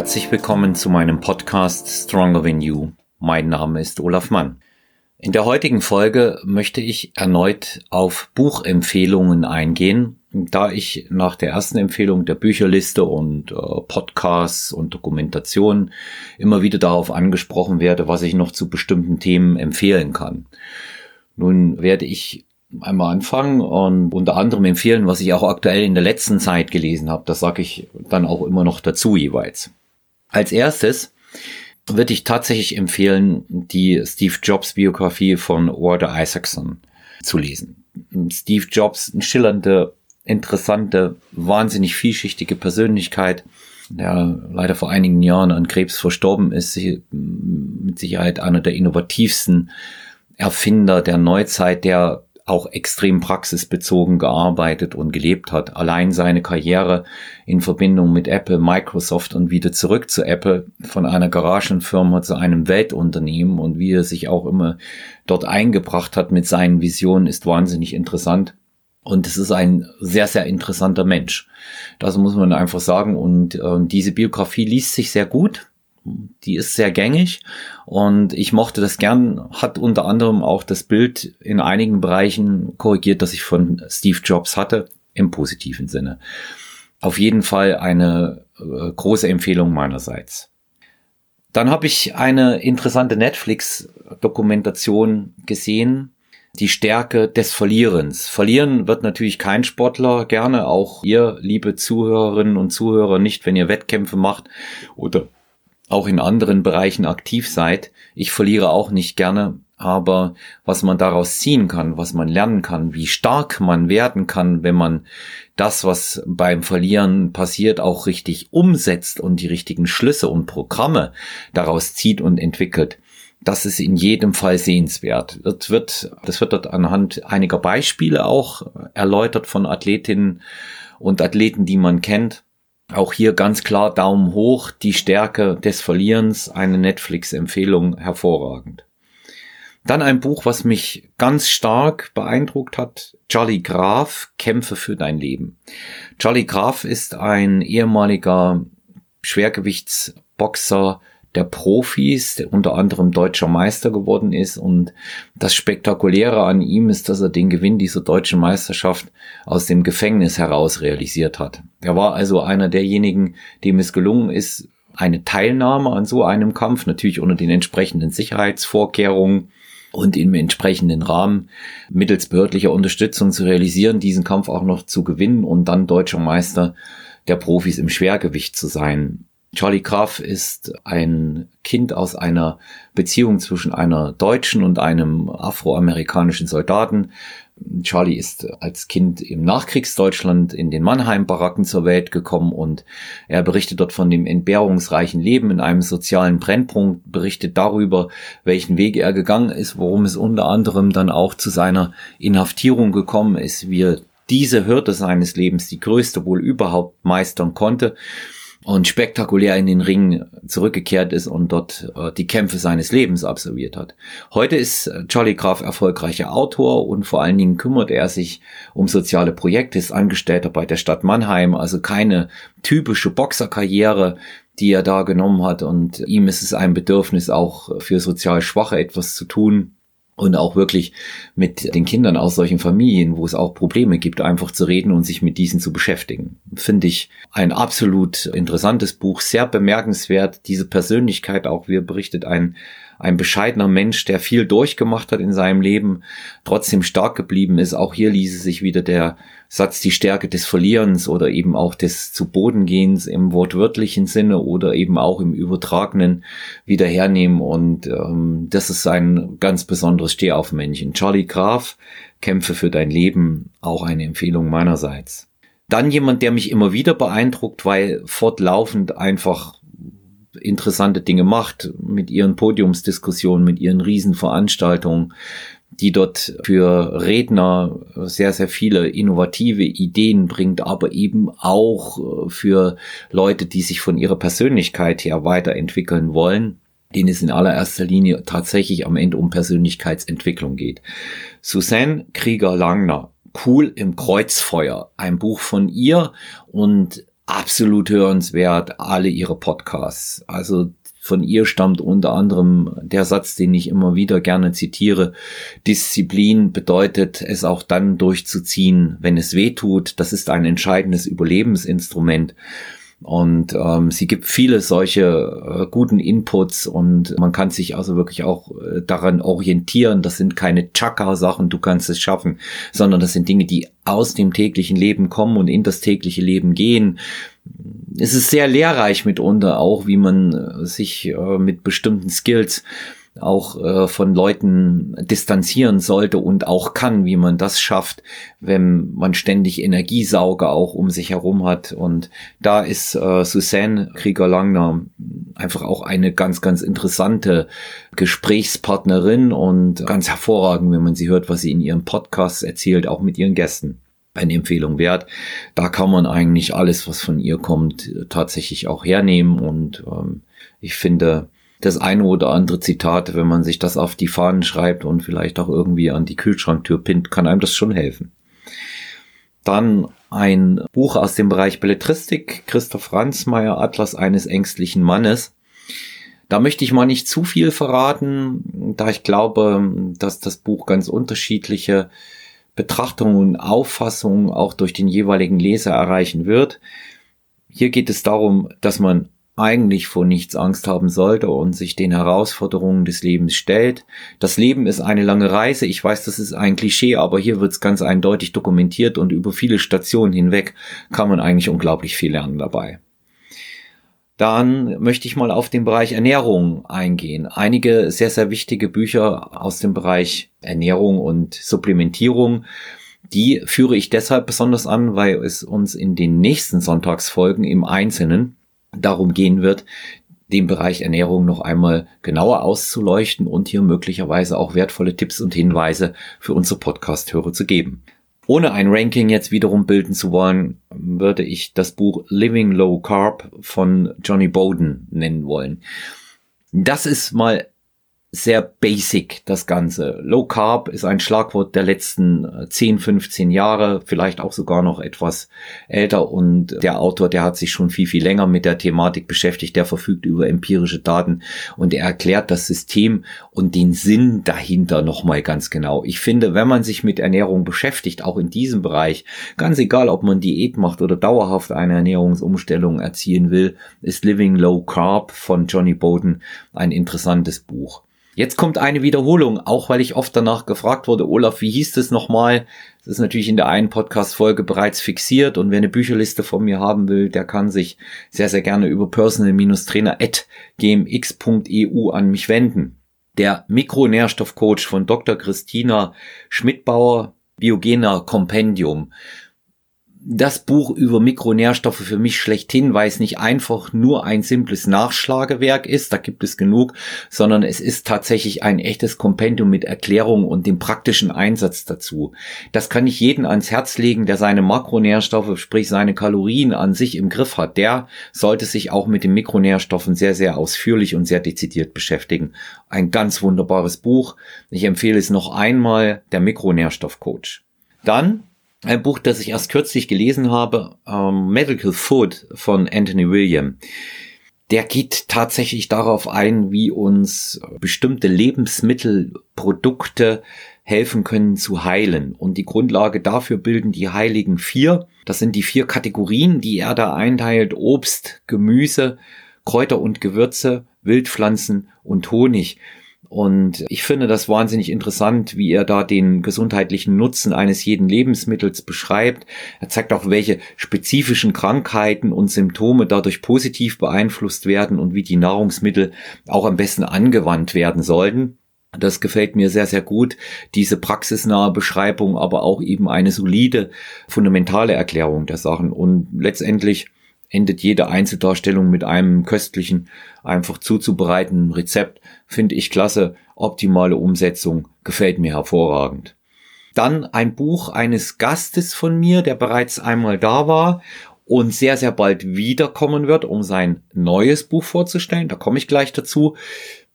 Herzlich willkommen zu meinem Podcast Stronger Than You. Mein Name ist Olaf Mann. In der heutigen Folge möchte ich erneut auf Buchempfehlungen eingehen, da ich nach der ersten Empfehlung der Bücherliste und äh, Podcasts und Dokumentationen immer wieder darauf angesprochen werde, was ich noch zu bestimmten Themen empfehlen kann. Nun werde ich einmal anfangen und unter anderem empfehlen, was ich auch aktuell in der letzten Zeit gelesen habe. Das sage ich dann auch immer noch dazu jeweils. Als erstes würde ich tatsächlich empfehlen, die Steve Jobs Biografie von Walter Isaacson zu lesen. Steve Jobs, eine schillernde, interessante, wahnsinnig vielschichtige Persönlichkeit, der leider vor einigen Jahren an Krebs verstorben ist, mit Sicherheit einer der innovativsten Erfinder der Neuzeit, der auch extrem praxisbezogen gearbeitet und gelebt hat. Allein seine Karriere in Verbindung mit Apple, Microsoft und wieder zurück zu Apple von einer Garagenfirma zu einem Weltunternehmen und wie er sich auch immer dort eingebracht hat mit seinen Visionen ist wahnsinnig interessant. Und es ist ein sehr, sehr interessanter Mensch. Das muss man einfach sagen. Und äh, diese Biografie liest sich sehr gut die ist sehr gängig und ich mochte das gern, hat unter anderem auch das Bild in einigen Bereichen korrigiert, das ich von Steve Jobs hatte, im positiven Sinne. Auf jeden Fall eine äh, große Empfehlung meinerseits. Dann habe ich eine interessante Netflix-Dokumentation gesehen, die Stärke des Verlierens. Verlieren wird natürlich kein Sportler gerne, auch ihr, liebe Zuhörerinnen und Zuhörer, nicht, wenn ihr Wettkämpfe macht oder auch in anderen Bereichen aktiv seid. Ich verliere auch nicht gerne, aber was man daraus ziehen kann, was man lernen kann, wie stark man werden kann, wenn man das, was beim Verlieren passiert, auch richtig umsetzt und die richtigen Schlüsse und Programme daraus zieht und entwickelt. Das ist in jedem Fall sehenswert. Das wird, das wird dort anhand einiger Beispiele auch erläutert von Athletinnen und Athleten, die man kennt. Auch hier ganz klar Daumen hoch, die Stärke des Verlierens, eine Netflix-Empfehlung hervorragend. Dann ein Buch, was mich ganz stark beeindruckt hat, Charlie Graf, Kämpfe für dein Leben. Charlie Graf ist ein ehemaliger Schwergewichtsboxer, der Profis, der unter anderem deutscher Meister geworden ist. Und das Spektakuläre an ihm ist, dass er den Gewinn dieser deutschen Meisterschaft aus dem Gefängnis heraus realisiert hat. Er war also einer derjenigen, dem es gelungen ist, eine Teilnahme an so einem Kampf, natürlich unter den entsprechenden Sicherheitsvorkehrungen und im entsprechenden Rahmen mittels behördlicher Unterstützung zu realisieren, diesen Kampf auch noch zu gewinnen und dann deutscher Meister der Profis im Schwergewicht zu sein. Charlie Graf ist ein Kind aus einer Beziehung zwischen einer Deutschen und einem afroamerikanischen Soldaten. Charlie ist als Kind im Nachkriegsdeutschland in den Mannheim-Baracken zur Welt gekommen und er berichtet dort von dem entbehrungsreichen Leben in einem sozialen Brennpunkt, berichtet darüber, welchen Weg er gegangen ist, worum es unter anderem dann auch zu seiner Inhaftierung gekommen ist, wie er diese Hürde seines Lebens, die größte wohl überhaupt meistern konnte und spektakulär in den Ring zurückgekehrt ist und dort äh, die Kämpfe seines Lebens absolviert hat. Heute ist äh, Charlie Graf erfolgreicher Autor und vor allen Dingen kümmert er sich um soziale Projekte, ist Angestellter bei der Stadt Mannheim, also keine typische Boxerkarriere, die er da genommen hat und ihm ist es ein Bedürfnis auch für sozial Schwache etwas zu tun und auch wirklich mit den Kindern aus solchen Familien, wo es auch Probleme gibt, einfach zu reden und sich mit diesen zu beschäftigen. Finde ich ein absolut interessantes Buch, sehr bemerkenswert. Diese Persönlichkeit auch, wie er berichtet, ein ein bescheidener Mensch, der viel durchgemacht hat in seinem Leben, trotzdem stark geblieben ist. Auch hier ließe sich wieder der Satz die Stärke des Verlierens oder eben auch des zu Bodengehens im wortwörtlichen Sinne oder eben auch im übertragenen wieder hernehmen. Und ähm, das ist ein ganz besonderes Stehaufmännchen. Charlie Graf, Kämpfe für dein Leben, auch eine Empfehlung meinerseits. Dann jemand, der mich immer wieder beeindruckt, weil fortlaufend einfach interessante Dinge macht mit ihren Podiumsdiskussionen, mit ihren Riesenveranstaltungen, die dort für Redner sehr, sehr viele innovative Ideen bringt, aber eben auch für Leute, die sich von ihrer Persönlichkeit her weiterentwickeln wollen denen es in allererster Linie tatsächlich am Ende um Persönlichkeitsentwicklung geht. Susanne Krieger-Langner, Cool im Kreuzfeuer, ein Buch von ihr und absolut hörenswert, alle ihre Podcasts. Also von ihr stammt unter anderem der Satz, den ich immer wieder gerne zitiere. Disziplin bedeutet es auch dann durchzuziehen, wenn es weh tut. Das ist ein entscheidendes Überlebensinstrument. Und ähm, sie gibt viele solche äh, guten Inputs und man kann sich also wirklich auch äh, daran orientieren. Das sind keine Chaka-Sachen, du kannst es schaffen, sondern das sind Dinge, die aus dem täglichen Leben kommen und in das tägliche Leben gehen. Es ist sehr lehrreich mitunter auch, wie man äh, sich äh, mit bestimmten Skills auch äh, von Leuten distanzieren sollte und auch kann, wie man das schafft, wenn man ständig Energiesauger auch um sich herum hat. Und da ist äh, Suzanne Krieger-Langner einfach auch eine ganz, ganz interessante Gesprächspartnerin und ganz hervorragend, wenn man sie hört, was sie in ihrem Podcast erzählt, auch mit ihren Gästen eine Empfehlung wert. Da kann man eigentlich alles, was von ihr kommt, tatsächlich auch hernehmen. Und ähm, ich finde, das eine oder andere Zitat, wenn man sich das auf die Fahnen schreibt und vielleicht auch irgendwie an die Kühlschranktür pinnt, kann einem das schon helfen. Dann ein Buch aus dem Bereich Belletristik, Christoph Ransmayr, Atlas eines ängstlichen Mannes. Da möchte ich mal nicht zu viel verraten, da ich glaube, dass das Buch ganz unterschiedliche Betrachtungen und Auffassungen auch durch den jeweiligen Leser erreichen wird. Hier geht es darum, dass man eigentlich vor nichts Angst haben sollte und sich den Herausforderungen des Lebens stellt. Das Leben ist eine lange Reise. Ich weiß, das ist ein Klischee, aber hier wird es ganz eindeutig dokumentiert und über viele Stationen hinweg kann man eigentlich unglaublich viel lernen dabei. Dann möchte ich mal auf den Bereich Ernährung eingehen. Einige sehr, sehr wichtige Bücher aus dem Bereich Ernährung und Supplementierung. Die führe ich deshalb besonders an, weil es uns in den nächsten Sonntagsfolgen im Einzelnen darum gehen wird, den Bereich Ernährung noch einmal genauer auszuleuchten und hier möglicherweise auch wertvolle Tipps und Hinweise für unsere Podcast-Hörer zu geben. Ohne ein Ranking jetzt wiederum bilden zu wollen, würde ich das Buch Living Low Carb von Johnny Bowden nennen wollen. Das ist mal sehr basic, das Ganze. Low Carb ist ein Schlagwort der letzten 10, äh, 15 Jahre, vielleicht auch sogar noch etwas älter und der Autor, der hat sich schon viel, viel länger mit der Thematik beschäftigt, der verfügt über empirische Daten und er erklärt das System und den Sinn dahinter nochmal ganz genau. Ich finde, wenn man sich mit Ernährung beschäftigt, auch in diesem Bereich, ganz egal, ob man Diät macht oder dauerhaft eine Ernährungsumstellung erzielen will, ist Living Low Carb von Johnny Bowden ein interessantes Buch. Jetzt kommt eine Wiederholung, auch weil ich oft danach gefragt wurde, Olaf, wie hieß das nochmal? Das ist natürlich in der einen Podcast-Folge bereits fixiert und wer eine Bücherliste von mir haben will, der kann sich sehr, sehr gerne über personal-trainer.gmx.eu an mich wenden. Der Mikronährstoffcoach von Dr. Christina Schmidbauer, Biogener Kompendium das Buch über Mikronährstoffe für mich schlechthin, weil es nicht einfach nur ein simples Nachschlagewerk ist, da gibt es genug, sondern es ist tatsächlich ein echtes Kompendium mit Erklärung und dem praktischen Einsatz dazu. Das kann ich jeden ans Herz legen, der seine Makronährstoffe, sprich seine Kalorien an sich im Griff hat. Der sollte sich auch mit den Mikronährstoffen sehr, sehr ausführlich und sehr dezidiert beschäftigen. Ein ganz wunderbares Buch. Ich empfehle es noch einmal, der Mikronährstoffcoach. Dann ein Buch, das ich erst kürzlich gelesen habe, ähm, Medical Food von Anthony William. Der geht tatsächlich darauf ein, wie uns bestimmte Lebensmittelprodukte helfen können zu heilen. Und die Grundlage dafür bilden die heiligen vier. Das sind die vier Kategorien, die er da einteilt. Obst, Gemüse, Kräuter und Gewürze, Wildpflanzen und Honig. Und ich finde das wahnsinnig interessant, wie er da den gesundheitlichen Nutzen eines jeden Lebensmittels beschreibt. Er zeigt auch, welche spezifischen Krankheiten und Symptome dadurch positiv beeinflusst werden und wie die Nahrungsmittel auch am besten angewandt werden sollten. Das gefällt mir sehr, sehr gut. Diese praxisnahe Beschreibung, aber auch eben eine solide, fundamentale Erklärung der Sachen. Und letztendlich endet jede Einzeldarstellung mit einem köstlichen, einfach zuzubereitenden Rezept. Finde ich klasse. Optimale Umsetzung. Gefällt mir hervorragend. Dann ein Buch eines Gastes von mir, der bereits einmal da war und sehr, sehr bald wiederkommen wird, um sein neues Buch vorzustellen. Da komme ich gleich dazu.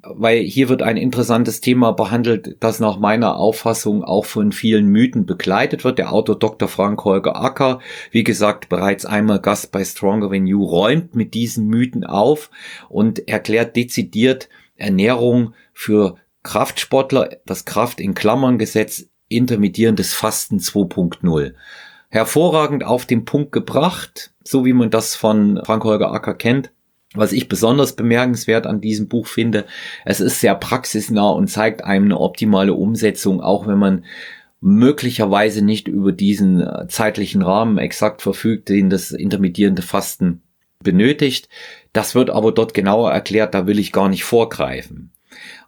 weil hier wird ein interessantes Thema behandelt, das nach meiner Auffassung auch von vielen Mythen begleitet wird. Der Autor Dr. Frank Holger Acker, wie gesagt, bereits einmal Gast bei Stronger Than You, räumt mit diesen Mythen auf und erklärt dezidiert Ernährung für Kraftsportler, das Kraft in Klammern Gesetz, intermittierendes Fasten 2.0 hervorragend auf den Punkt gebracht, so wie man das von Frank Holger Acker kennt. Was ich besonders bemerkenswert an diesem Buch finde, es ist sehr praxisnah und zeigt einem eine optimale Umsetzung, auch wenn man möglicherweise nicht über diesen äh, zeitlichen Rahmen exakt verfügt, den das intermittierende Fasten benötigt. Das wird aber dort genauer erklärt, da will ich gar nicht vorgreifen.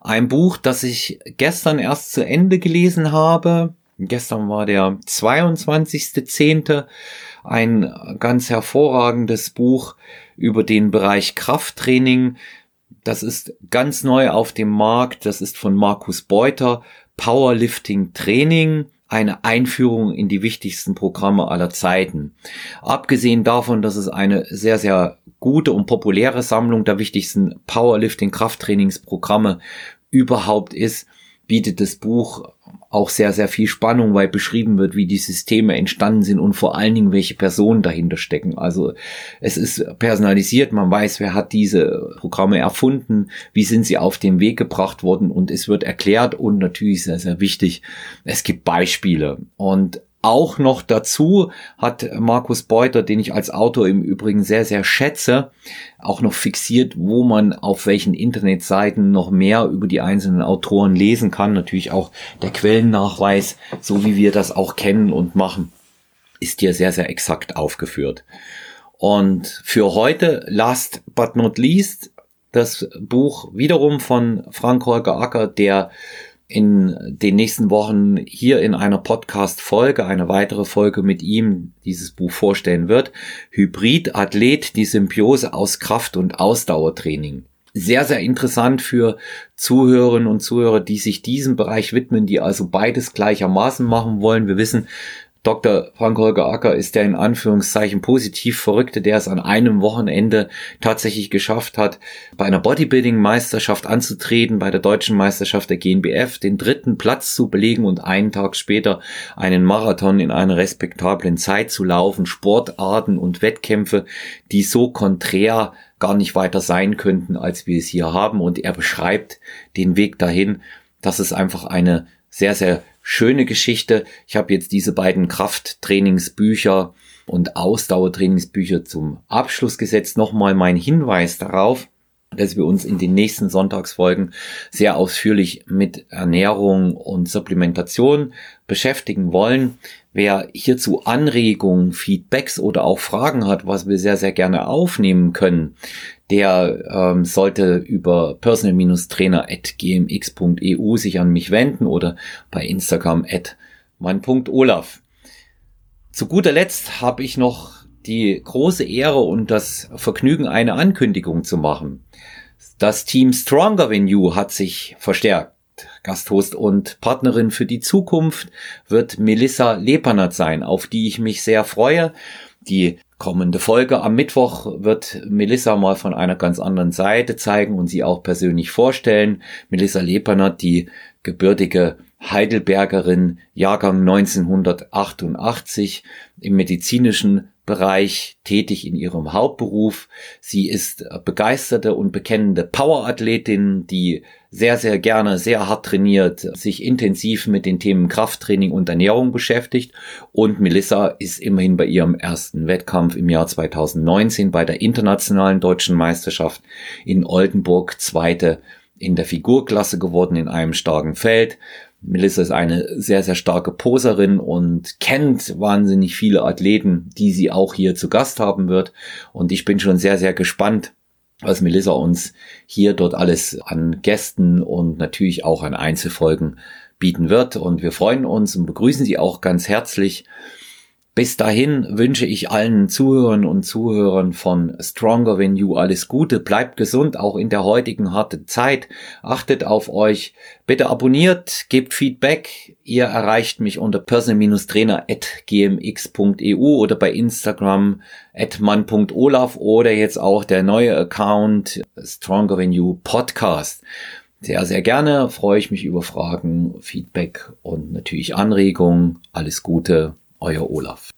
Ein Buch, das ich gestern erst zu Ende gelesen habe, gestern war der 22.10., ein ganz hervorragendes Buch über den Bereich Krafttraining. Das ist ganz neu auf dem Markt. Das ist von Markus Beuter. Powerlifting Training. Eine Einführung in die wichtigsten Programme aller Zeiten. Abgesehen davon, dass es eine sehr, sehr gute und populäre Sammlung der wichtigsten Powerlifting Krafttrainingsprogramme überhaupt ist, bietet das Buch auch sehr, sehr viel Spannung, weil beschrieben wird, wie die Systeme entstanden sind und vor allen Dingen, welche Personen dahinter stecken. Also es ist personalisiert, man weiß, wer hat diese Programme erfunden, wie sind sie auf den Weg gebracht worden und es wird erklärt und natürlich sehr, sehr wichtig, es gibt Beispiele. Und auch noch dazu hat Markus Beuter, den ich als Autor im Übrigen sehr, sehr schätze, auch noch fixiert, wo man auf welchen Internetseiten noch mehr über die einzelnen Autoren lesen kann. Natürlich auch der Quellennachweis, so wie wir das auch kennen und machen, ist hier sehr, sehr exakt aufgeführt. Und für heute, last but not least, das Buch wiederum von Frank Holger Acker, der in den nächsten Wochen hier in einer Podcast-Folge, eine weitere Folge mit ihm dieses Buch vorstellen wird. Hybrid Athlet, die Symbiose aus Kraft- und Ausdauertraining. Sehr, sehr interessant für Zuhörerinnen und Zuhörer, die sich diesem Bereich widmen, die also beides gleichermaßen machen wollen. Wir wissen, Dr. Frank-Holger Acker ist der in Anführungszeichen positiv Verrückte, der es an einem Wochenende tatsächlich geschafft hat, bei einer Bodybuilding-Meisterschaft anzutreten, bei der deutschen Meisterschaft der GNBF den dritten Platz zu belegen und einen Tag später einen Marathon in einer respektablen Zeit zu laufen, Sportarten und Wettkämpfe, die so konträr gar nicht weiter sein könnten, als wir es hier haben. Und er beschreibt den Weg dahin, dass es einfach eine sehr, sehr schöne Geschichte. Ich habe jetzt diese beiden Krafttrainingsbücher und Ausdauertrainingsbücher zum Abschluss gesetzt. Nochmal mein Hinweis darauf, dass wir uns in den nächsten Sonntagsfolgen sehr ausführlich mit Ernährung und Supplementation beschäftigen wollen. Wer hierzu Anregungen, Feedbacks oder auch Fragen hat, was wir sehr, sehr gerne aufnehmen können, der ähm, sollte über personal-trainer.gmx.eu sich an mich wenden oder bei Instagram at mein.olaf. Zu guter Letzt habe ich noch die große Ehre und das Vergnügen, eine Ankündigung zu machen. Das Team Stronger Than You hat sich verstärkt. Gasthost und Partnerin für die Zukunft wird Melissa Lepernert sein, auf die ich mich sehr freue. Die kommende Folge am Mittwoch wird Melissa mal von einer ganz anderen Seite zeigen und sie auch persönlich vorstellen. Melissa Lepernert, die gebürtige Heidelbergerin, Jahrgang 1988 im medizinischen Bereich tätig in ihrem Hauptberuf. Sie ist begeisterte und bekennende Powerathletin, die sehr, sehr gerne, sehr hart trainiert, sich intensiv mit den Themen Krafttraining und Ernährung beschäftigt. Und Melissa ist immerhin bei ihrem ersten Wettkampf im Jahr 2019 bei der internationalen deutschen Meisterschaft in Oldenburg Zweite in der Figurklasse geworden in einem starken Feld. Melissa ist eine sehr, sehr starke Poserin und kennt wahnsinnig viele Athleten, die sie auch hier zu Gast haben wird. Und ich bin schon sehr, sehr gespannt, was Melissa uns hier dort alles an Gästen und natürlich auch an Einzelfolgen bieten wird. Und wir freuen uns und begrüßen Sie auch ganz herzlich. Bis dahin wünsche ich allen Zuhörern und Zuhörern von Stronger Than You alles Gute. Bleibt gesund, auch in der heutigen harten Zeit. Achtet auf euch. Bitte abonniert, gebt Feedback. Ihr erreicht mich unter personal-trainer.gmx.eu oder bei Instagram at man.olaf oder jetzt auch der neue Account Stronger Than You Podcast. Sehr, sehr gerne freue ich mich über Fragen, Feedback und natürlich Anregungen. Alles Gute, euer Olaf.